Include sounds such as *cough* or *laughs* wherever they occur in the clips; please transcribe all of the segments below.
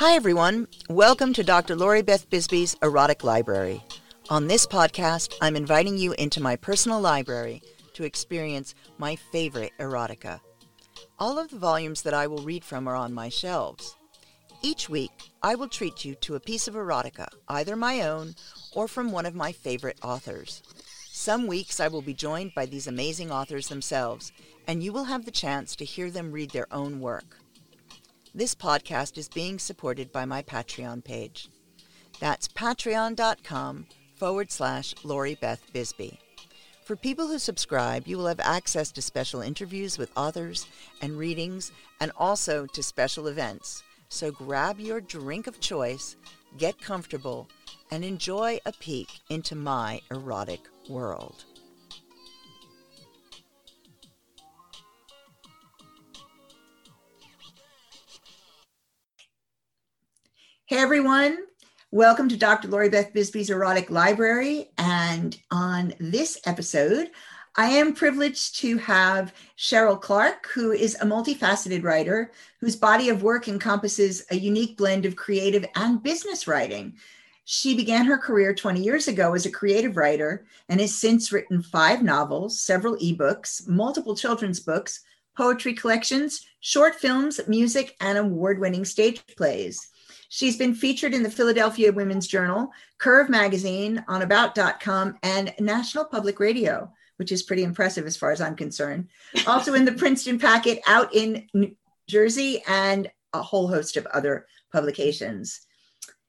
Hi, everyone. Welcome to Dr. Lori Beth Bisbee's Erotic Library. On this podcast, I'm inviting you into my personal library to experience my favorite erotica. All of the volumes that I will read from are on my shelves. Each week, I will treat you to a piece of erotica, either my own or from one of my favorite authors. Some weeks I will be joined by these amazing authors themselves, and you will have the chance to hear them read their own work. This podcast is being supported by my Patreon page. That's patreon.com forward slash Lori Beth Bisbee. For people who subscribe, you will have access to special interviews with authors and readings, and also to special events. So grab your drink of choice, get comfortable, and enjoy a peek into my erotic world. Hey everyone, welcome to Dr. Lori Beth Bisbee's Erotic Library. And on this episode, I am privileged to have Cheril Clarke, who is a multifaceted writer whose body of work encompasses a unique blend of creative and business writing. She began her career 20 years ago as a creative writer and has since written five novels, several ebooks, multiple children's books, poetry collections, short films, music, and award winning stage plays. She's been featured in the Philadelphia Women's Journal, Curve Magazine, on About.com, and National Public Radio, which is pretty impressive as far as I'm concerned. Also in the Princeton Packet out in New Jersey and a whole host of other publications.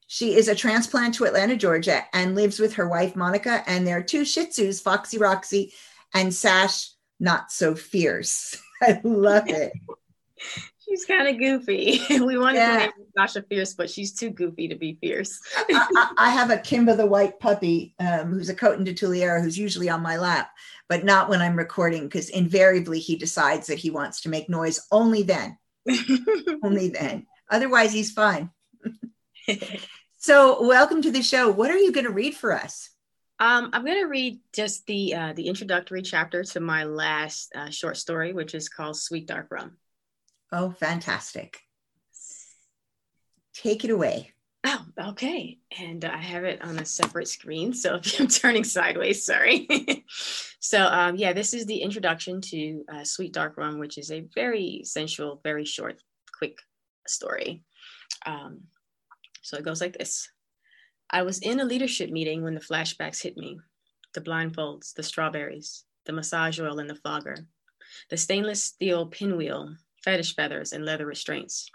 She is a transplant to Atlanta, Georgia, and lives with her wife, Monica, and their two Shih Tzus, Foxy Roxy and Sasha Not So Fierce. *laughs* I love it. *laughs* She's kind of goofy. *laughs* We wanted yeah. to name Sasha Fierce, but she's too goofy to be fierce. I, I, *laughs* have a Kimba the white puppy um, who's a Coton de Tulear who's usually on my lap, but not when I'm recording because invariably he decides that he wants to make noise only then. *laughs* only then. Otherwise, he's fine. so, welcome to the show. What are you going to read for us? Um, I'm going to read just the uh, the introductory chapter to my last uh, short story, which is called "Sweet Dark Rum." Oh, fantastic. Take it away. Oh, okay. And I have it on a separate screen. So if *laughs* I'm turning sideways, sorry. *laughs* so, um, yeah, this is the introduction to uh, Sweet Dark Rum, which is a very sensual, very short, quick story. Um, so it goes like this I was in a leadership meeting when the flashbacks hit me the blindfolds, the strawberries, the massage oil in the flogger, the stainless steel pinwheel fetish feathers, and leather restraints.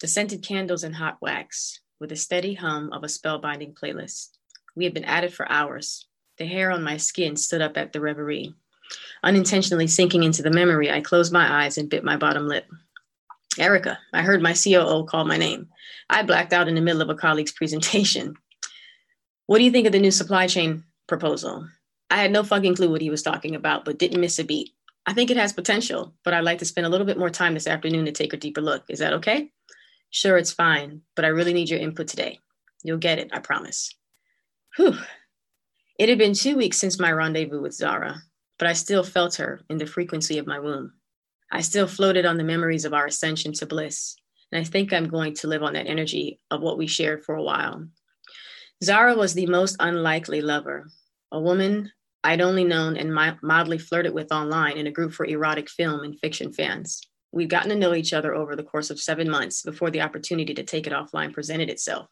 The scented candles and hot wax, with a steady hum of a spellbinding playlist. We had been at it for hours. The hair on my skin stood up at the reverie. Unintentionally sinking into the memory, I closed my eyes and bit my bottom lip. Erica, I heard my COO call my name. I blacked out in the middle of a colleague's presentation. What do you think of the new supply chain proposal? I had no fucking clue what he was talking about, but didn't miss a beat. I think it has potential, but I'd like to spend a little bit more time this afternoon to take a deeper look. Is that okay? Sure, it's fine, but I really need your input today. You'll get it, I promise. Whew. It had been two weeks since my rendezvous with Zara, but I still felt her in the frequency of my womb. I still floated on the memories of our ascension to bliss, and I think I'm going to live on that energy of what we shared for a while. Zara was the most unlikely lover, a woman I'd only known and mildly flirted with online in a group for erotic film and fiction fans. We'd gotten to know each other over the course of seven months before the opportunity to take it offline presented itself.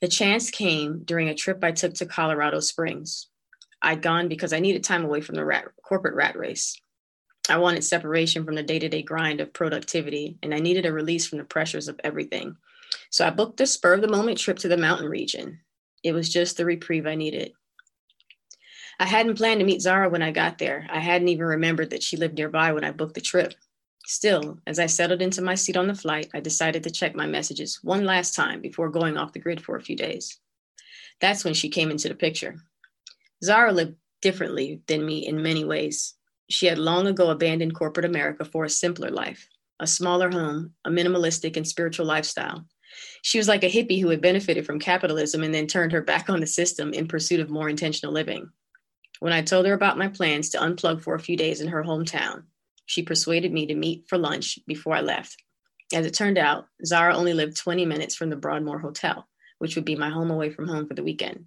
The chance came during a trip I took to Colorado Springs. I'd gone because I needed time away from the rat, corporate rat race. I wanted separation from the day to day grind of productivity, and I needed a release from the pressures of everything. So I booked a spur of the moment trip to the mountain region. It was just the reprieve I needed. I hadn't planned to meet Zara when I got there. I hadn't even remembered that she lived nearby when I booked the trip. Still, as I settled into my seat on the flight, I decided to check my messages one last time before going off the grid for a few days. That's when she came into the picture. Zara lived differently than me in many ways. She had long ago abandoned corporate America for a simpler life, a smaller home, a minimalistic and spiritual lifestyle. She was like a hippie who had benefited from capitalism and then turned her back on the system in pursuit of more intentional living. When I told her about my plans to unplug for a few days in her hometown, she persuaded me to meet for lunch before I left. As it turned out, Zara only lived 20 minutes from the Broadmoor Hotel, which would be my home away from home for the weekend.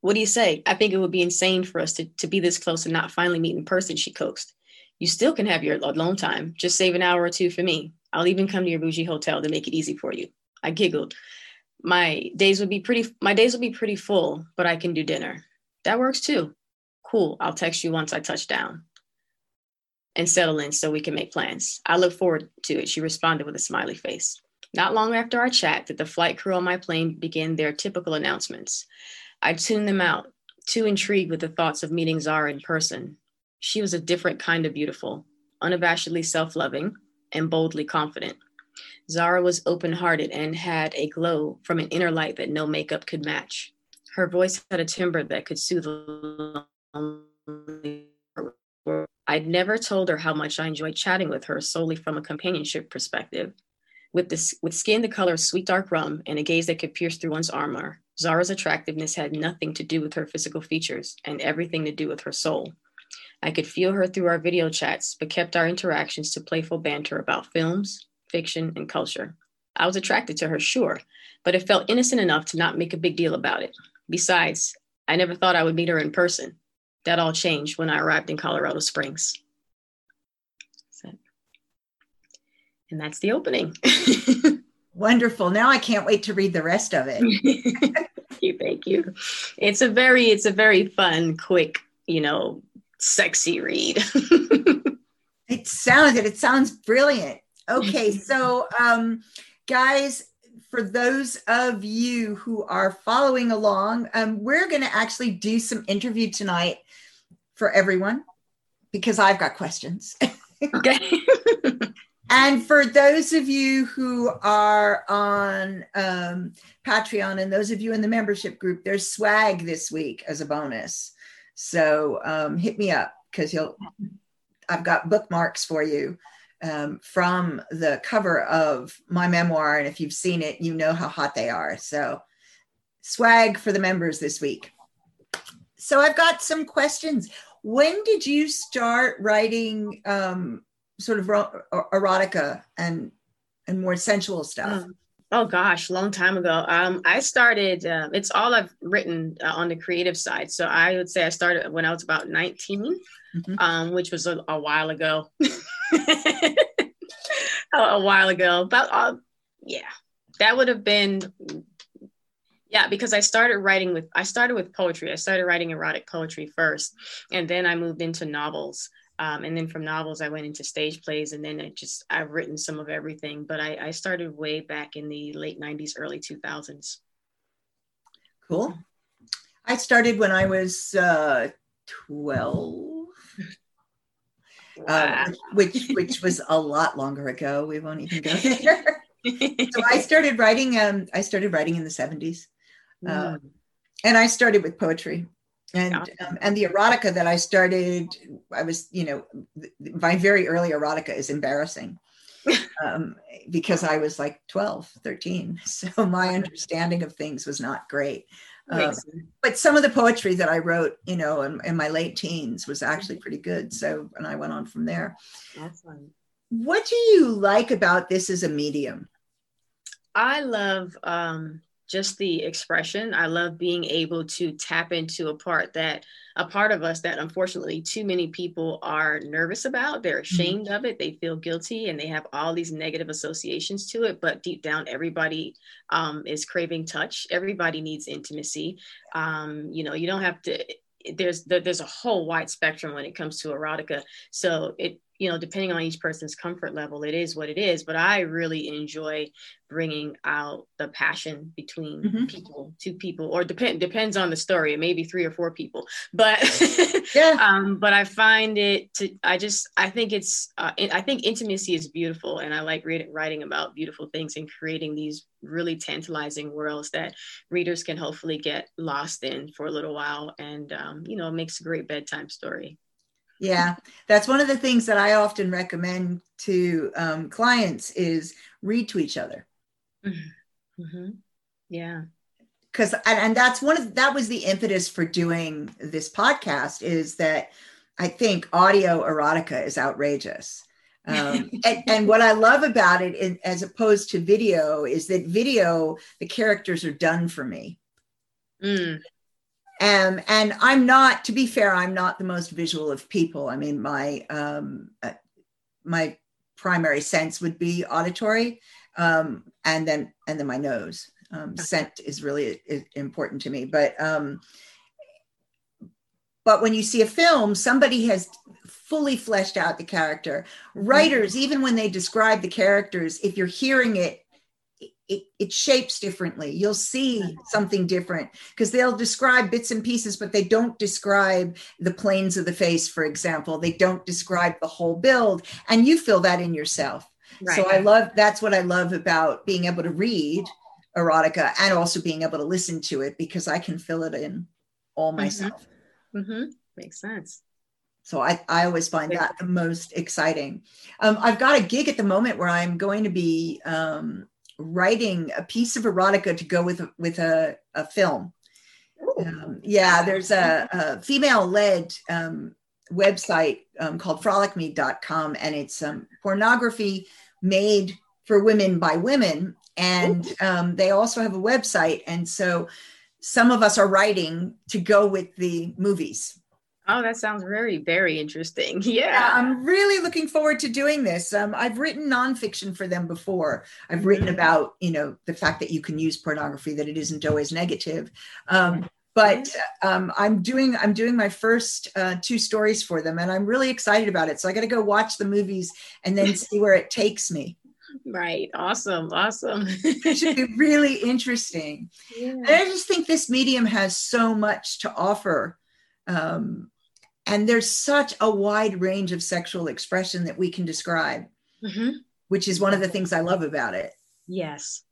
What do you say? I think it would be insane for us to, to be this close and not finally meet in person, she coaxed. You still can have your alone time. Just save an hour or two for me. I'll even come to your bougie hotel to make it easy for you. I giggled. My days would be pretty my days would be pretty full, but I can do dinner. That works too. Cool. I'll text you once I touch down and settle in so we can make plans. I look forward to it, she responded with a smiley face. Not long after our chat did the flight crew on my plane begin their typical announcements. I tuned them out, too intrigued with the thoughts of meeting Zara in person. She was a different kind of beautiful, unabashedly self loving, and boldly confident. Zara was open hearted and had a glow from an inner light that no makeup could match. Her voice had a timbre that could soothe I'd never told her how much I enjoyed chatting with her solely from a companionship perspective. With, this, with skin the color of sweet dark rum and a gaze that could pierce through one's armor, Zara's attractiveness had nothing to do with her physical features and everything to do with her soul. I could feel her through our video chats, but kept our interactions to playful banter about films, fiction, and culture. I was attracted to her, sure, but it felt innocent enough to not make a big deal about it. Besides, I never thought I would meet her in person that all changed when I arrived in Colorado Springs. And that's the opening. *laughs* Wonderful. Now I can't wait to read the rest of it. *laughs* thank you. Thank you. It's a very, it's a very fun, quick, you know, sexy read. *laughs* it sounds it. It sounds brilliant. Okay, so um, guys, for those of you who are following along, um, we're going to actually do some interview tonight for everyone because I've got questions. Okay. *laughs* and for those of you who are on um, Patreon and those of you in the membership group, there's swag this week as a bonus. So um, hit me up because you'll. I've got bookmarks for you um, from the cover of my memoir, and if you've seen it, you know how hot they are. So swag for the members this week. So I've got some questions when did you start writing um, sort of erotica and and more sensual stuff? Um, oh gosh, long time ago. Um, I started. Uh, it's all I've written uh, on the creative side. So I would say I started when I was about 19, mm-hmm. um, which was a, a while ago. *laughs* a, a, while ago, about uh, yeah, that would have been yeah, because I started writing with I started with poetry. I started writing erotic poetry first, and then I moved into novels. Um, and then from novels, I went into stage plays, and then I just I've written some of everything. But I, I started way back in the late '90s, early 2000s. Cool. I started when I was uh, 12. Wow. Um, which which was a lot longer ago. We won't even go *laughs* there. so I started writing. Um, I started writing in the seventies. Um, and I started with poetry. And um, and the erotica that I started, I was, you know, my very early erotica is embarrassing *laughs* um, because I was like 12, 13. *laughs* So my understanding of things was not great. Um, but some of the poetry that I wrote, you know, in, in, my late teens was actually pretty good. So, and I went on from there. What do you like about this as a medium? I love um, just the expression. I love being able to tap into a part that a part of us that unfortunately too many people are nervous about. They're mm-hmm. ashamed mm-hmm. of it. They feel guilty and they have all these negative associations to it. But deep down, everybody um, is craving touch. Everybody needs intimacy. Um, you know, you don't have to. There's there's a whole wide spectrum when it comes to erotica. So it you know, depending on each person's comfort level, it is what it is. But I really enjoy bringing out the passion between mm-hmm. people, two people, or depend depends on the story. It may be three or four people, but *laughs* yeah. um, but I find it to. I just I think it's uh, I think intimacy is beautiful, and I like reading writing about beautiful things and creating these really tantalizing worlds that readers can hopefully get lost in for a little while, and um, you know, it makes a great bedtime story. Yeah, that's one of the things that I often recommend to um, clients is read to each other. Mm-hmm. mm-hmm. Yeah, because and, and that's one of that was the impetus for doing this podcast is that I think audio erotica is outrageous. Um, *laughs* and, and, what I love about it, in, as opposed to video, is that video, the characters are done for me. Mm. Um, and I'm not, to be fair, I'm not the most visual of people. I mean, my um, uh, my primary sense would be auditory, um, and then and then my nose. Um, scent is really important to me, but um, but when you see a film, somebody has fully fleshed out the character. Writers, even when they describe the characters, if you're hearing it, it, it shapes differently. You'll see something different because they'll describe bits and pieces, but they don't describe the planes of the face, for example. They don't describe the whole build, and you feel that in yourself. Right. So I love that's what I love about being able to read erotica and also being able to listen to it because I can fill it in all mm-hmm. myself. Mm-hmm. Mm-hmm. Makes sense. So I, I always find that the most exciting. Um, I've got a gig at the moment where I'm going to be um, writing a piece of erotica to go with with a, a film. Um, yeah, there's a, a female-led um, website um, called frolicme.com, and it's um, pornography made for women by women. And um, they also have a website, and so some of us are writing to go with the movies. Oh, that sounds very, very interesting. *laughs* Yeah. yeah I'm really looking forward to doing this. Um, I've written nonfiction for them before. I've written mm-hmm. about, you know, the fact that you can use pornography, that it isn't always negative. Um, but um, I'm doing I'm doing my first uh, two stories for them, and I'm really excited about it. So I got to go watch the movies and then see where it takes me. Right. Awesome. Awesome. *laughs* it should be really interesting. *laughs* Yeah. And I just think this medium has so much to offer. Um, and there's such a wide range of sexual expression that we can describe, mm-hmm. which is one of the things I love about it. Yes.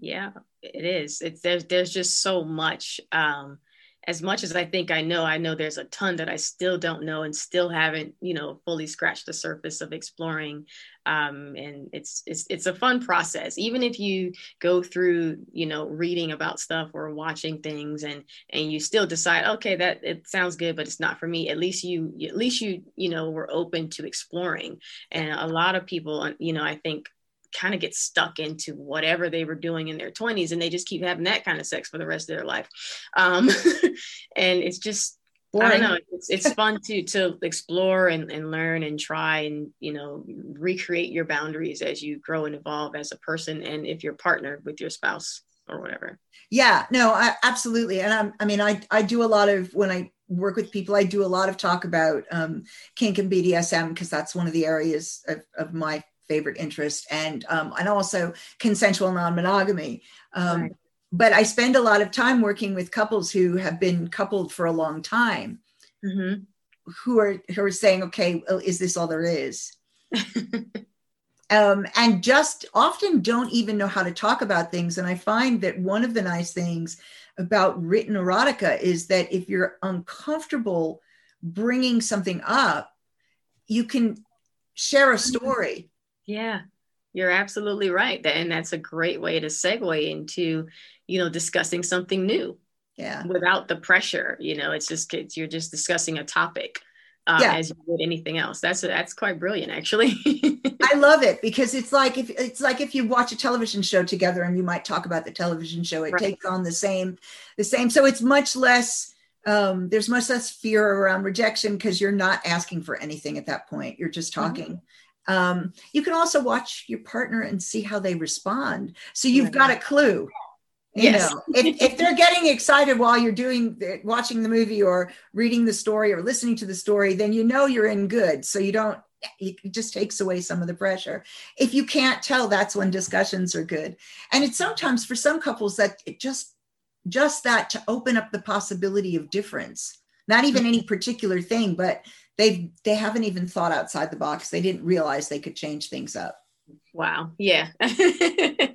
Yeah, it is. It's there's there's just so much. Um, as much as I think I know, I know there's a ton that I still don't know and still haven't, you know, fully scratched the surface of exploring. Um, and it's it's it's a fun process, even if you go through, you know, reading about stuff or watching things, and and you still decide, okay, that it sounds good, but it's not for me. At least you at least you you know were open to exploring. And a lot of people, you know, I think kind of get stuck into whatever they were doing in their 20s and they just keep having that kind of sex for the rest of their life um, *laughs* and it's just Boring. I don't know. It's, it's fun to to explore and, and learn and try and you know recreate your boundaries as you grow and evolve as a person and if you're partnered with your spouse or whatever. Yeah, no, I, absolutely. And I'm, I mean, I I do a lot of when I work with people, I do a lot of talk about um, kink and BDSM because that's one of the areas of, of my favorite interest and um, and also consensual non-monogamy um, right. but i spend a lot of time working with couples who have been coupled for a long time mm-hmm. who are who are saying okay well, is this all there is *laughs* um, and just often don't even know how to talk about things and i find that one of the nice things about written erotica is that if you're uncomfortable bringing something up you can share a story yeah, you're absolutely right. And that's a great way to segue into, you know, discussing something new. Yeah. Without the pressure, you know, it's just it's, you're just discussing a topic. Um, yeah. as you would anything else. That's that's quite brilliant, actually. *laughs* I love it because it's like if it's like if you watch a television show together and you might talk about the television show, it right. takes on the same the same. So it's much less. Um, there's much less fear around rejection because you're not asking for anything at that point. You're just mm-hmm. talking. Mm-hmm. Um, you can also watch your partner and see how they respond. So you've got a clue. You yes. know, if, if they're getting excited while you're doing watching the movie or reading the story or listening to the story, then you know you're in good. So you don't it just takes away some of the pressure. If you can't tell, that's when discussions are good. And it's sometimes for some couples that it just just that to open up the possibility of difference, not even any particular thing, but they they haven't even thought outside the box. They didn't realize they could change things up. Wow. Yeah. *laughs*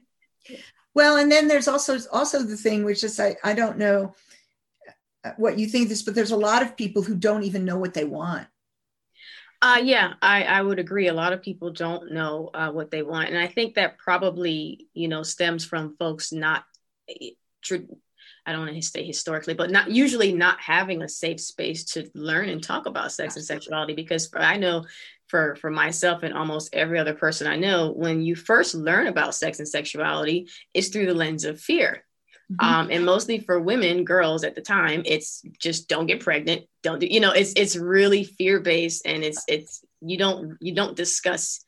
Well and then there's also also the thing which is i i don't know what you think this but there's a lot of people who don't even know what they want. Uh, yeah, I, I would agree. A lot of people don't know uh, what they want. And I think that probably, you know, stems from folks not eh, I don't want to say historically, but not usually not having a safe space to learn and talk about sex and sexuality. Because I know for for myself and almost every other person I know, when you first learn about sex and sexuality, it's through the lens of fear. Mm-hmm. Um, and mostly for women, girls at the time, it's just don't get pregnant, don't do, you know, it's it's really fear based, and it's it's you don't you don't discuss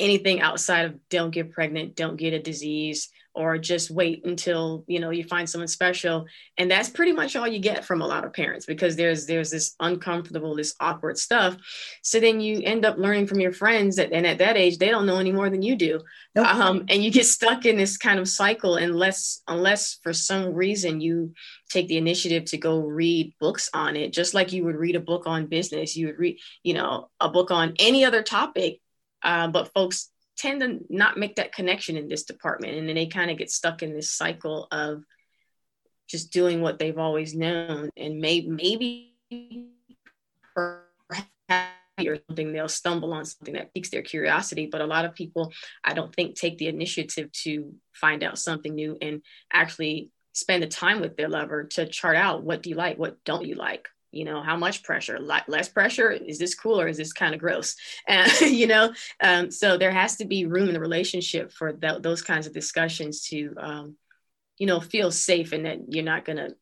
anything outside of don't get pregnant, don't get a disease, or just wait until you know you find someone special. And that's pretty much all you get from a lot of parents because there's there's this uncomfortable this awkward stuff. So then you end up learning from your friends that, and at that age they don't know any more than you do. Nope. um, and you get stuck in this kind of cycle unless unless for some reason you take the initiative to go read books on it just like you would read a book on business you would read you know a book on any other topic uh, but folks tend to not make that connection in this department and then they kind of get stuck in this cycle of just doing what they've always known and may, maybe or something they'll stumble on something that piques their curiosity. But a lot of people i don't think take the initiative to find out something new and actually spend the time with their lover to chart out what do you like what don't you like you know how much pressure less pressure is this cool or is this kind of gross? *laughs* And you know um, so there has to be room in the relationship for th- those kinds of discussions to um, you know feel safe and that you're not going to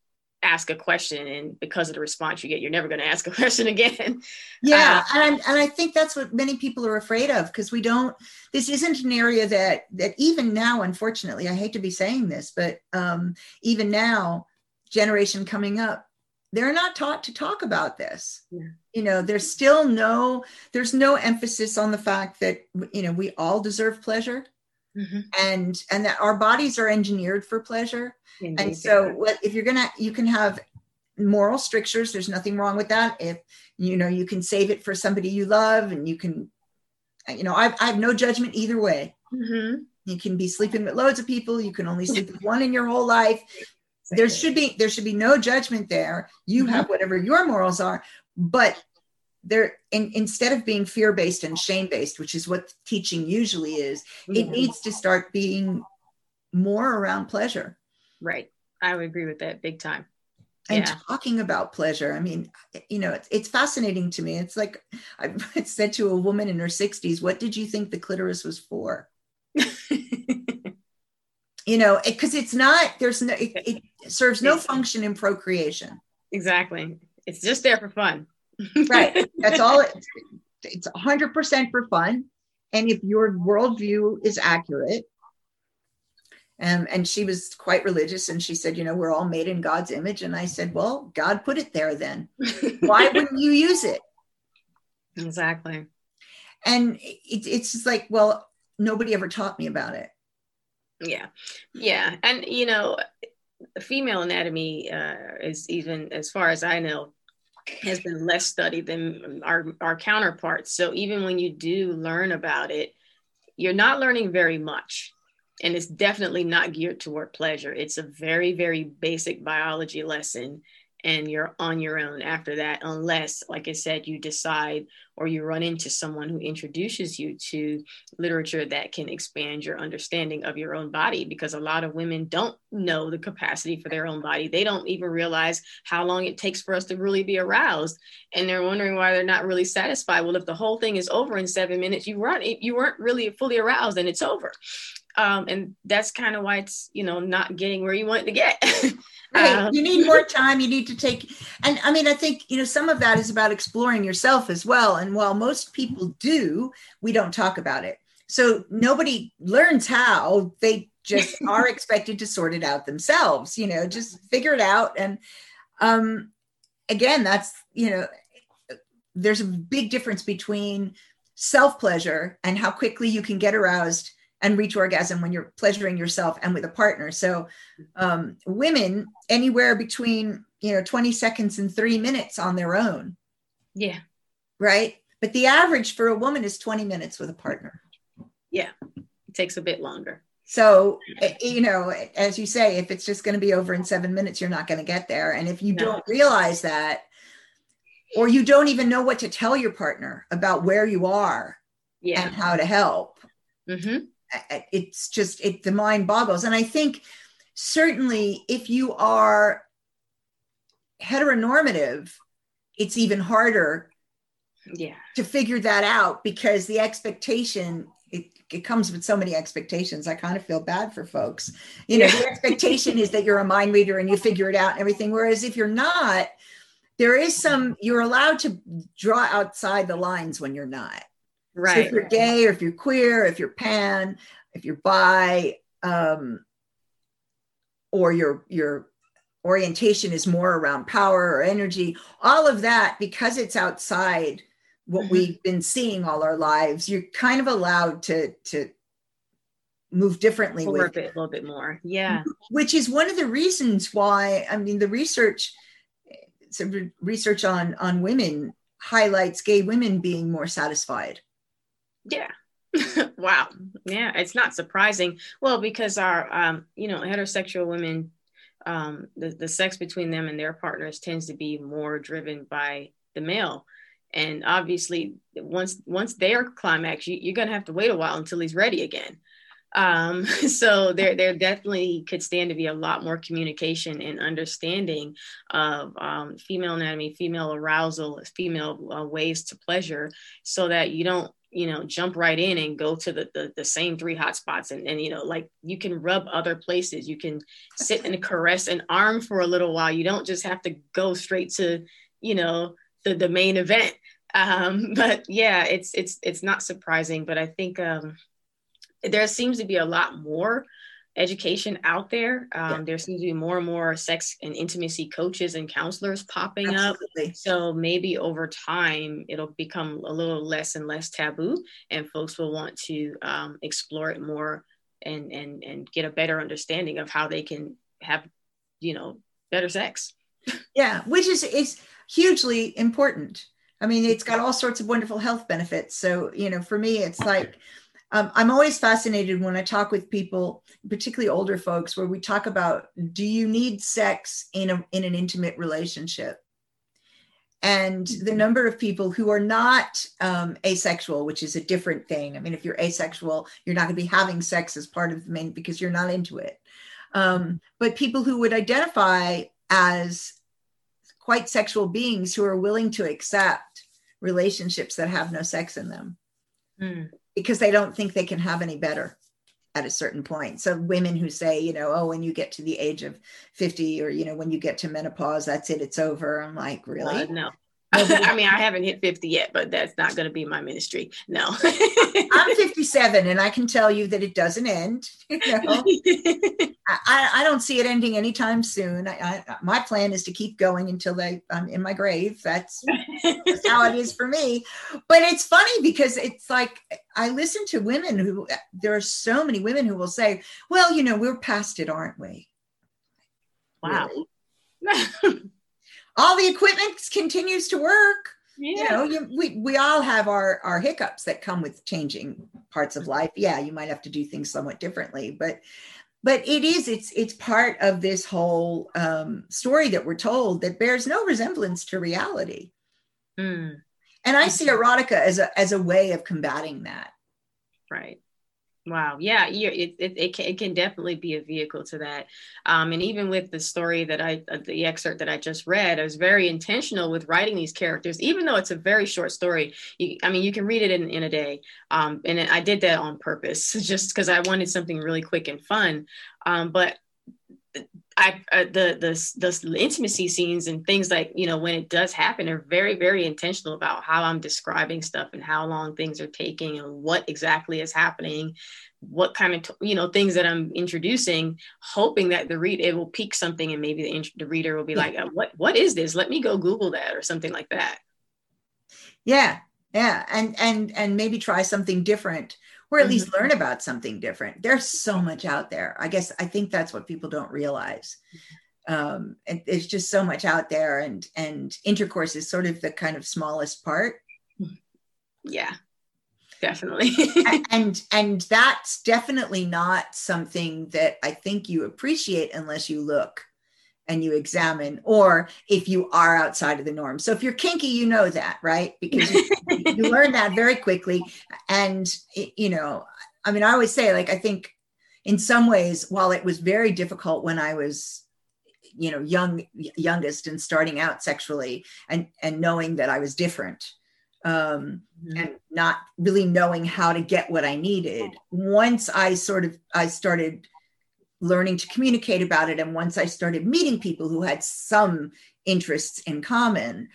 ask a question and because of the response you get you're never going to ask a *laughs* question again. Yeah uh, and, and i think that's what many people are afraid of because we don't this isn't an area that that even now unfortunately i hate to be saying this but um, even now generation coming up they're not taught to talk about this yeah. you know there's still no there's no emphasis on the fact that you know we all deserve pleasure mm-hmm. and and that our bodies are engineered for pleasure Indeed. and so what if you're gonna you can have moral strictures there's nothing wrong with that if you know you can save it for somebody you love and you can you know i've, I have no judgment either way mm-hmm. you can be sleeping with loads of people you can only sleep with one in your whole life there should be there should be no judgment there you mm-hmm. have whatever your morals are but there in, instead of being fear based and shame based which is what teaching usually is mm-hmm. it needs to start being more around pleasure right i would agree with that big time and yeah. talking about pleasure i mean you know it's, it's fascinating to me it's like *laughs* i said to a woman in her 60s what did you think the clitoris was for *laughs* you know because it, it's not there's no it, it serves no function in procreation. Exactly. It's just there for fun. Right. *laughs* That's all it, it's 100% for fun. And if your worldview is accurate um, and she was quite religious and she said you know we're all made in god's image. And i said well god put it there then. Why *laughs* wouldn't you use it? Exactly. And it, it's just like well nobody ever taught me about it yeah. Yeah. And you know female anatomy uh, is even as far as i know has been less studied than our, our counterparts. So even when you do learn about it you're not learning very much. And it's definitely not geared toward pleasure. It's a very very basic biology lesson and you're on your own after that unless like i said you decide or you run into someone who introduces you to literature that can expand your understanding of your own body because a lot of women don't know the capacity for their own body. They don't even realize how long it takes for us to really be aroused and they're wondering why they're not really satisfied. Well if the whole thing is over in seven minutes you weren't you weren't really fully aroused and it's over um, and that's kind of why it's you know not getting where you want it to get. *laughs* Right. Um, you need more time. You need to take and i mean i think you know some of that is about exploring yourself as well. And while most people do we don't talk about it. So nobody learns how they just *laughs* are expected to sort it out themselves you know just figure it out. And um again that's you know there's a big difference between self pleasure and how quickly you can get aroused and reach orgasm when you're pleasuring yourself and with a partner. So um, women anywhere between you know 20 seconds and three minutes on their own. Yeah. Right. But the average for a woman is 20 minutes with a partner. Yeah. It takes a bit longer. So, eh, you know, as you say, if it's just going to be over in seven minutes, you're not going to get there. And if you no. don't realize that, or you don't even know what to tell your partner about where you are yeah. and how to help, mm-hmm it's just it the mind boggles. And i think certainly if you are heteronormative it's even harder yeah. to figure that out because the expectation it, it comes with so many expectations. I kind of feel bad for folks. You know yeah. the expectation is that you're a mind reader and you figure it out and everything whereas if you're not there is some you're allowed to draw outside the lines when you're not right so if you're gay or if you're queer if you're pan if you're bi um, or your your orientation is more around power or energy all of that because it's outside what mm-hmm. we've been seeing all our lives you're kind of allowed to to move differently with it a little bit more yeah. Which is one of the reasons why i mean the research research on on women highlights gay women being more satisfied yeah. *laughs* Wow. Yeah it's not surprising. Well because our um you know heterosexual women um, the, the sex between them and their partners tends to be more driven by the male. And obviously once once they're climax you, are going to have to wait a while until he's ready again. Um, *laughs* so there there definitely could stand to be a lot more communication and understanding of um, female anatomy female arousal female uh, ways to pleasure so that you don't you know jump right in and go to the the, the same three hot spots and, and you know like you can rub other places. You can sit and caress an arm for a little while. You don't just have to go straight to you know the the main event. Um *laughs* but yeah it's it's it's not surprising. But i think um there seems to be a lot more education out there. Um, yeah. There seems to be more and more sex and intimacy coaches and counselors popping Absolutely. up. So maybe over time, it'll become a little less and less taboo, and folks will want to um, explore it more and and and get a better understanding of how they can have, you know, better sex. Yeah, which is is hugely important. I mean, it's got all sorts of wonderful health benefits. So, you know, for me, it's like um, I'm always fascinated when I talk with people, particularly older folks, where we talk about do you need sex in, a, in an intimate relationship? And the mm-hmm. number of people who are not um, asexual, which is a different thing. I mean, if you're asexual, you're not going to be having sex as part of the main because you're not into it. Um, but people who would identify as quite sexual beings who are willing to accept relationships that have no sex in them. Mm because they don't think they can have any better at a certain point. So women who say, you know, oh, when you get to the age of 50 or, you know, when you get to menopause, that's it, it's over. I'm like, really? Uh, no. *laughs* I mean, I haven't hit 50 yet, but that's not going to be my ministry. No. I'm *laughs* 57 and I can tell you that it doesn't end. *laughs* You know? I, I don't see it ending anytime soon. I, I, my plan is to keep going until they, I'm in my grave. That's, that's how it is for me. But it's funny because it's like I listen to women who, there are so many women who will say, well, you know, we're past it, aren't we? Wow. Really? All the equipment continues to work. Yeah. You know, you, we, we all have our, our hiccups that come with changing parts of life. Yeah, you might have to do things somewhat differently, but but it is it's it's part of this whole um, story that we're told that bears no resemblance to reality. Mm. And I see erotica as a as a way of combating that. Right. Wow. Yeah. It, it, it, can, it can definitely be a vehicle to that. Um, and even with the story that I, uh, the excerpt that I just read, I was very intentional with writing these characters, even though it's a very short story. You, I mean, you can read it in, in a day. Um, and I did that on purpose *laughs* just because I wanted something really quick and fun. Um, but I uh, the, the the intimacy scenes and things like you know when it does happen are very very intentional about how I'm describing stuff and how long things are taking and what exactly is happening, what kind of you know things that I'm introducing, hoping that the read it will pique something and maybe the, the reader will be yeah. like, uh, what what is this? Let me go Google that or something like that. Yeah, yeah, and and and maybe try something different or at least mm-hmm. learn about something different. There's so much out there. I guess I think that's what people don't realize. Um, and there's just so much out there, and and intercourse is sort of the kind of smallest part. Yeah, definitely. *laughs* and and that's definitely not something that I think you appreciate unless you look and you examine, or if you are outside of the norm. So if you're kinky, you know that, right? Because you, *laughs* you learn that very quickly. And, you know, I mean, I always say, like, I think in some ways, while it was very difficult when I was you know young youngest and starting out sexually and and knowing that i was different um, mm-hmm. and not really knowing how to get what I needed. Once I sort of I started learning to communicate about it, and once I started meeting people who had some interests in common,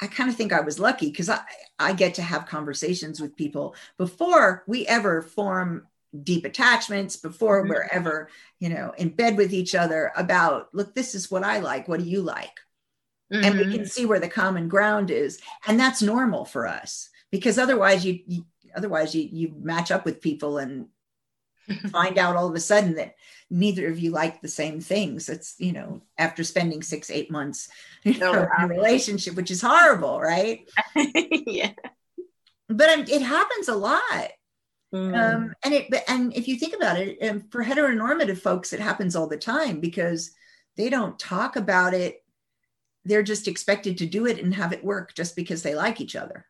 I kind of think I was lucky because I, I get to have conversations with people before we ever form deep attachments, before mm-hmm. we're ever, you know, in bed with each other about, look, this is what I like. What do you like? Mm-hmm. And we can mm-hmm. see where the common ground is. And that's normal for us because otherwise you, you otherwise you, you match up with people and find out all of a sudden that neither of you like the same things. It's, you know, after spending six, eight months *laughs* you know, in a relationship, which is horrible, right? *laughs* yeah. But um, it happens a lot. Mm. Um, and it, and if you think about it, um, for heteronormative folks, it happens all the time because they don't talk about it. They're just expected to do it and have it work just because they like each other.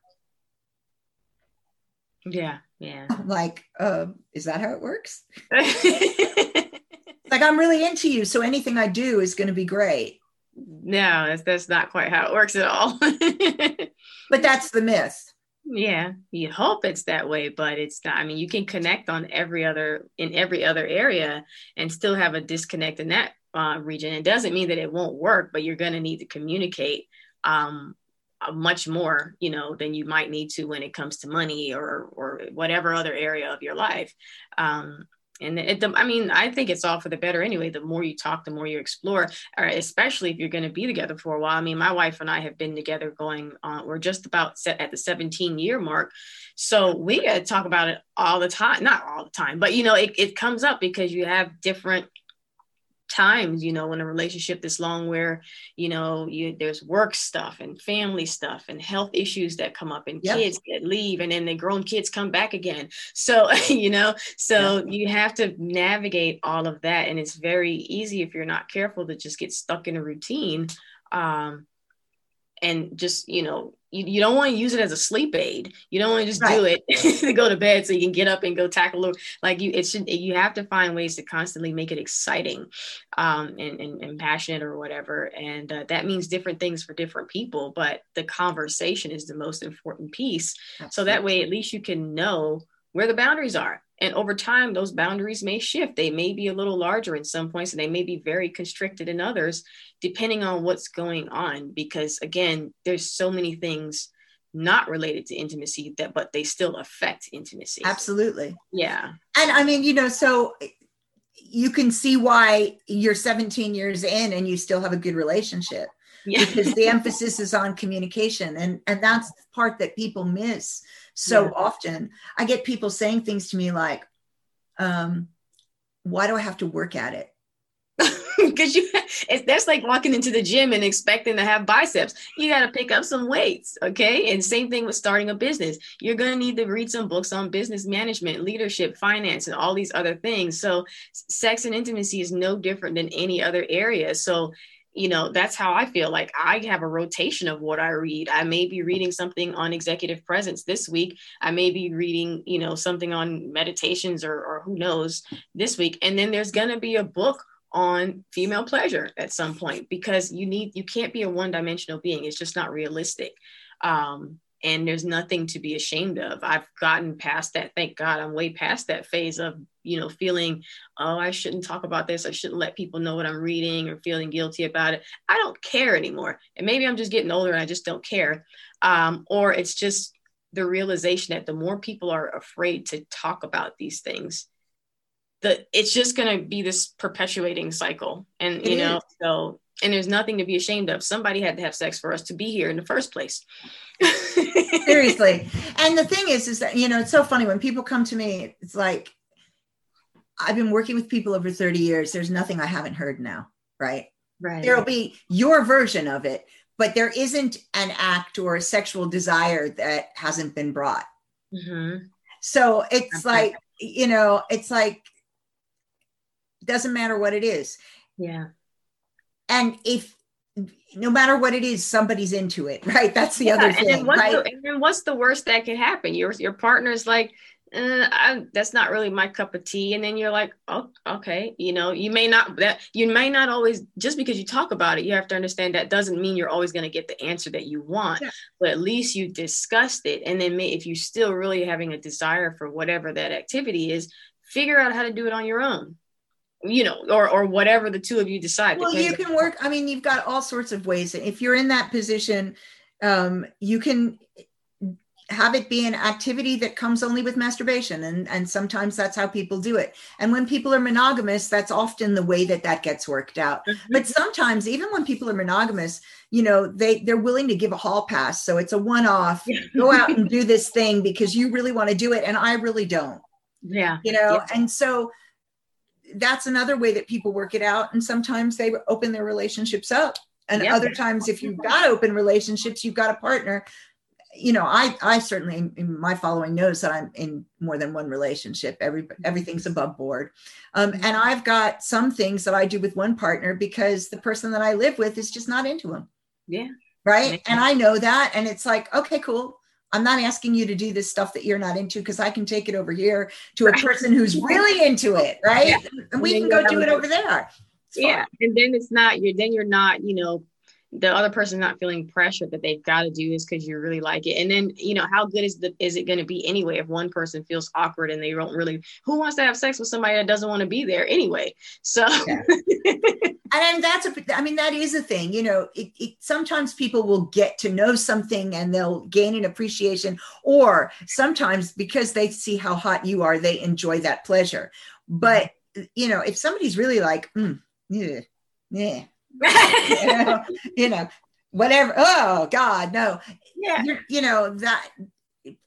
Yeah, yeah. Like, uh, is that how it works? *laughs* like I'm really into you, so anything I do is going to be great. No, that's, that's not quite how it works at all. *laughs* but that's the myth. Yeah, you hope it's that way, but it's not. I mean, you can connect on every other in every other area and still have a disconnect in that uh, region. It doesn't mean that it won't work, but you're going to need to communicate um, much more, you know, than you might need to when it comes to money or or whatever other area of your life. Um, and it, the, I mean, I think it's all for the better anyway. The more you talk, the more you explore, especially if you're going to be together for a while. I mean, my wife and I have been together going on, we're just about set at the 17 year mark. So we talk about it all the time, not all the time, but you know, it, it comes up because you have different times you know in a relationship this long where you know you there's work stuff and family stuff and health issues that come up and yep. kids that leave and then the grown kids come back again so *laughs* you know so yep. you have to navigate all of that and it's very easy if you're not careful to just get stuck in a routine um and just you know you, you don't want to use it as a sleep aid. You don't want to just right. do it *laughs* to go to bed so you can get up and go tackle like you it should you have to find ways to constantly make it exciting um, and, and, and passionate or whatever. And uh, that means different things for different people, but the conversation is the most important piece. Absolutely. So that way at least you can know where the boundaries are. And over time, those boundaries may shift. They may be a little larger in some points, and they may be very constricted in others, depending on what's going on. Because again, there's so many things not related to intimacy that, but they still affect intimacy. Absolutely. Yeah. And I mean, you know, so you can see why you're 17 years in and you still have a good relationship. Yeah. because the *laughs* emphasis is on communication and and that's the part that people miss so yeah. often. I get people saying things to me like, um, why do I have to work at it? *laughs* because you it's, that's like walking into the gym and expecting to have biceps you got to pick up some weights okay and same thing with starting a business you're going to need to read some books on business management leadership finance and all these other things so sex and intimacy is no different than any other area so you know that's how i feel like i have a rotation of what i read. I may be reading something on executive presence this week. I may be reading you know something on meditations or, or who knows this week. And then there's going to be a book on female pleasure at some point because you need you can't be a one-dimensional being. It's just not realistic. Um, and there's nothing to be ashamed of. I've gotten past that. Thank god i'm way past that phase of you know feeling oh i shouldn't talk about this. I shouldn't let people know what i'm reading or feeling guilty about it. I don't care anymore. And maybe i'm just getting older and i just don't care. Um, or it's just the realization that the more people are afraid to talk about these things the it's just going to be this perpetuating cycle. And you know so and there's nothing to be ashamed of. Somebody had to have sex for us to be here in the first place. *laughs* *laughs* Seriously. And the thing is, is that, you know, it's so funny when people come to me, it's like, I've been working with people over 30 years. There's nothing I haven't heard now. Right. Right. There'll be your version of it, but there isn't an act or a sexual desire that hasn't been brought. Mm-hmm. So it's okay. like, you know, it's like, doesn't matter what it is. Yeah and if no matter what it is, somebody's into it, *laughs* right? That's the yeah, other thing. And then, right? the, and then what's the worst that could happen? Your your partner's like, uh, I, that's not really my cup of tea. And then you're like, oh, okay, you know, you may not that you may not always just because you talk about it, you have to understand that doesn't mean you're always going to get the answer that you want. Yeah. But at least you discussed it. And then may, if you're still really having a desire for whatever that activity is, figure out how to do it on your own you know, or or whatever the two of you decide. Well, you can work. I mean, you've got all sorts of ways. If you're in that position, um, you can have it be an activity that comes only with masturbation and and sometimes that's how people do it and when people are monogamous that's often the way that that gets worked out mm-hmm. but sometimes even when people are monogamous you know they they're willing to give a hall pass so it's a one off *laughs* go out and do this thing because you really want to do it and I really don't yeah you know yeah. and so that's another way that people work it out and sometimes they open their relationships up and yep. other times if you've got open relationships you've got a partner you know, I I certainly in my following knows that I'm in more than one relationship. Every everything's above board, um, mm-hmm. and I've got some things that I do with one partner because the person that I live with is just not into them. Yeah. Right. And I know that, and it's like, okay, cool. I'm not asking you to do this stuff that you're not into because I can take it over here to a person who's *laughs* really into it, right? Yeah. And we and can go do it over there. Yeah, and then it's not you're then you're not you know the other person not feeling pressure that they've got to do this because you really like it and then you know how good is the is it going to be anyway if one person feels awkward and they don't really who wants to have sex with somebody that doesn't want to be there anyway so yeah. *laughs* and that's a i mean that is a thing you know it, it, sometimes people will get to know something and they'll gain an appreciation or sometimes because they see how hot you are they enjoy that pleasure but you know if somebody's really like mm, yeah yeah *laughs* you, know, you know, whatever. Oh God, no. Yeah. You know, that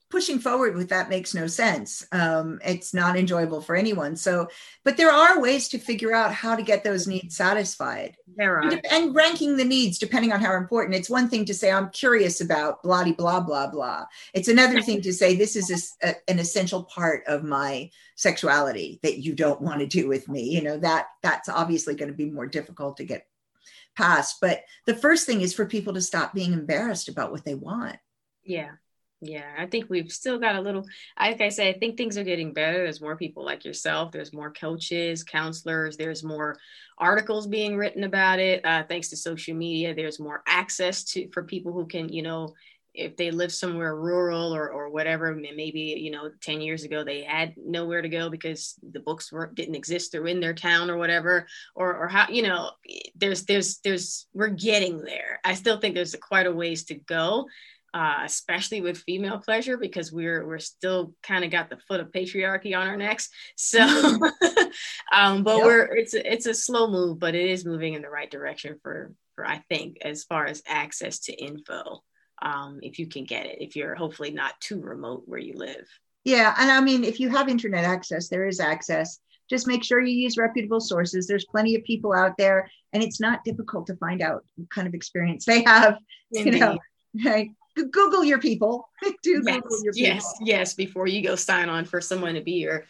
pushing forward with that makes no sense. Um, it's not enjoyable for anyone. So, but there are ways to figure out how to get those needs satisfied. There are. And, and ranking the needs depending on how important. It's one thing to say, I'm curious about blah, blah, blah, blah. It's another thing to say, this is a, a, an essential part of my sexuality that you don't want to do with me. You know, that that's obviously going to be more difficult to get past. But the first thing is for people to stop being embarrassed about what they want. Yeah. Yeah, I think we've still got a little, like I say, I think things are getting better. There's more people like yourself. There's more coaches, counselors. There's more articles being written about it. Uh, thanks to social media, there's more access to for people who can, you know, if they live somewhere rural or, or whatever maybe you know 10 years ago they had nowhere to go because the books were didn't exist or in their town or whatever or or how you know there's there's there's we're getting there i still think there's quite a ways to go uh, especially with female pleasure because we're we're still kind of got the foot of patriarchy on our necks so *laughs* um, but yep. we're it's a, it's a slow move but it is moving in the right direction for for i think as far as access to info um, if you can get it, if you're hopefully not too remote where you live. Yeah. And I mean, if you have internet access, there is access. Just make sure you use reputable sources. There's plenty of people out there, and it's not difficult to find out what kind of experience they have. Indeed. *laughs* You know, like, Google your people. *laughs* Do yes, Google your people. Yes, yes, before you go sign on for someone to be your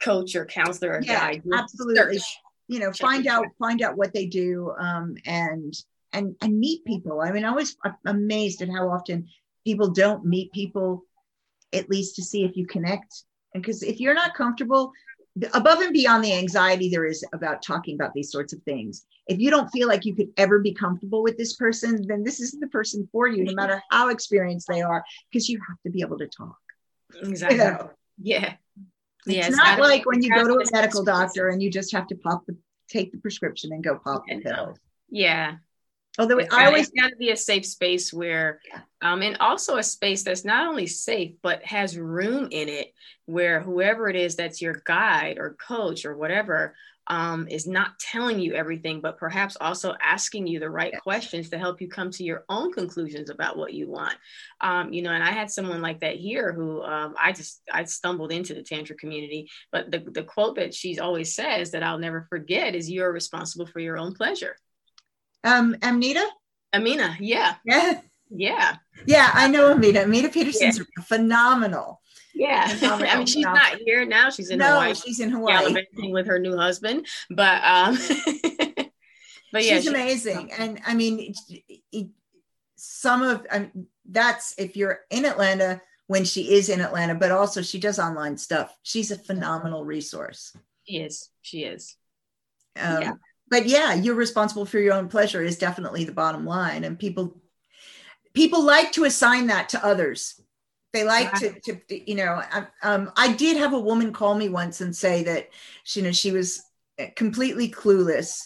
coach or counselor or yeah, guide. Absolutely. Search. You know, Check find out, find out what they do um, and and and meet people. I mean, I was amazed at how often people don't meet people, at least to see if you connect. And because if you're not comfortable, above and beyond the anxiety there is about talking about these sorts of things, if you don't feel like you could ever be comfortable with this person, then this isn't the person for you, no matter how experienced they are, because you have to be able to talk. Exactly. You know? Yeah. It's yeah, not like when you go to a medical doctor and you just have to pop the take the prescription and go pop the pills. Yeah, Although it's I always got to be a safe space where, um, and also a space that's not only safe but has room in it where whoever it is that's your guide or coach or whatever um, is not telling you everything, but perhaps also asking you the right yes. questions to help you come to your own conclusions about what you want. Um, you know, and I had someone like that here who um, I just I stumbled into the tantra community, but the the quote that she always says that I'll never forget is, "You are responsible for your own pleasure." Um, Amnita? Amina, yeah. Yeah. Yeah. Yeah, I know Amina. Amina Peterson's yeah. phenomenal. Yeah. Phenomenal. *laughs* I mean, she's not here now. She's in no, Hawaii. she's in Hawaii. with her new husband. But um *laughs* but yeah. She's amazing. And I mean, some of I mean, that's if you're in Atlanta, when she is in Atlanta, but also she does online stuff. She's a phenomenal resource. She is. She is. Um, yeah. But yeah, you're responsible for your own pleasure is definitely the bottom line, and people people like to assign that to others. They like to, to, you know, um, I did have a woman call me once and say that, she, you know, she was completely clueless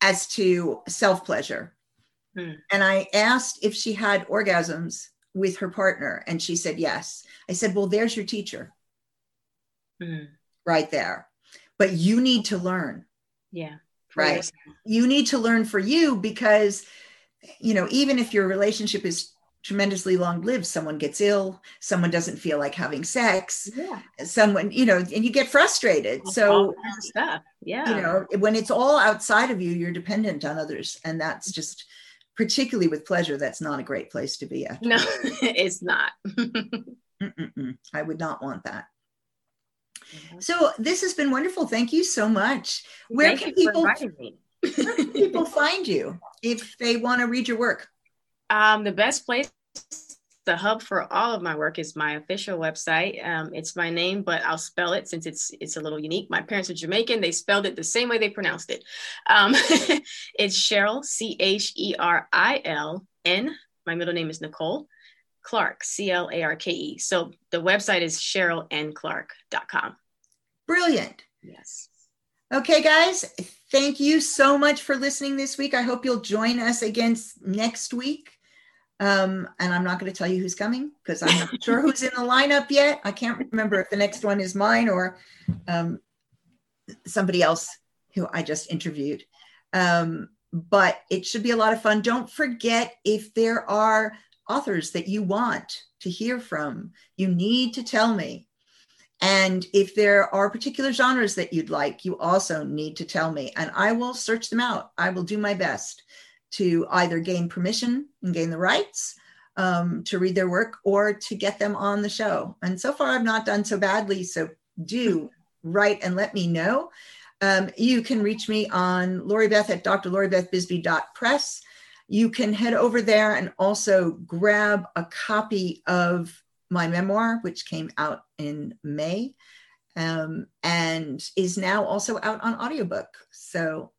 as to self pleasure. Hmm. And I asked if she had orgasms with her partner, and she said yes. I said, Well, there's your teacher hmm. right there. But you need to learn. Yeah. Right. You need to learn for you because, you know, even if your relationship is tremendously long lived someone gets ill someone doesn't feel like having sex yeah. someone you know and you get frustrated. All so stuff. Yeah. you know when it's all outside of you you're dependent on others and that's just particularly with pleasure that's not a great place to be at no *laughs* it's not. *laughs* I would not want that so this has been wonderful thank you so much where Thank can people where can people find you if they want to read your work um, the best place, the hub for all of my work is my official website. Um, it's my name, but I'll spell it since it's it's a little unique. My parents are Jamaican; they spelled it the same way they pronounced it. Um, *laughs* it's Cheril C H E R I L N. My middle name is Nicole Clarke C L A R K E. So the website is CherilNClarke.com. Brilliant. Yes. Okay, guys, thank you so much for listening this week. I hope you'll join us again next week. Um, and I'm not going to tell you who's coming because I'm not sure who's in the lineup yet. I can't remember if the next one is mine or um, somebody else who I just interviewed. Um, but it should be a lot of fun. Don't forget if there are authors that you want to hear from, you need to tell me. And if there are particular genres that you'd like, you also need to tell me, and I will search them out. I will do my best to either gain permission and gain the rights um, to read their work or to get them on the show. And so far, I've not done so badly. So do write and let me know. Um, you can reach me on Lori Beth at drloribethbisbee.press. You can head over there and also grab a copy of my memoir, which came out in May um, and is now also out on audiobook. So,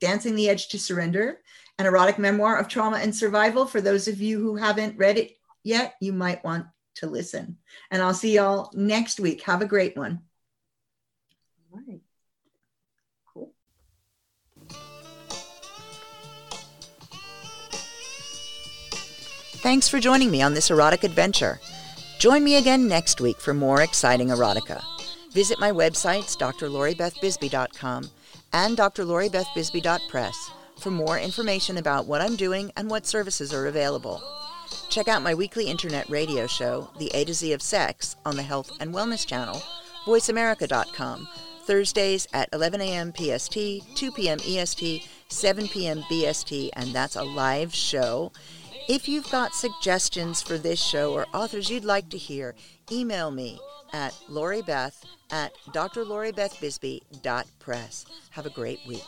Dancing the Edge to Surrender an erotic memoir of trauma and survival. For those of you who haven't read it yet, you might want to listen. And I'll see y'all next week. Have a great one. All right. Cool. Thanks for joining me on this erotic adventure. Join me again next week for more exciting erotica. Visit my websites, drloribethbisbee.com and drloribethbisbee.press for more information about what I'm doing and what services are available. Check out my weekly internet radio show, The A to Z of Sex, on the Health and Wellness Channel, voiceamerica.com, Thursdays at 11 a.m. PST, 2 p.m. EST, 7 p.m. BST, and that's a live show. If you've got suggestions for this show or authors you'd like to hear, email me at loribeth at drloribethbisbee.press. Have a great week.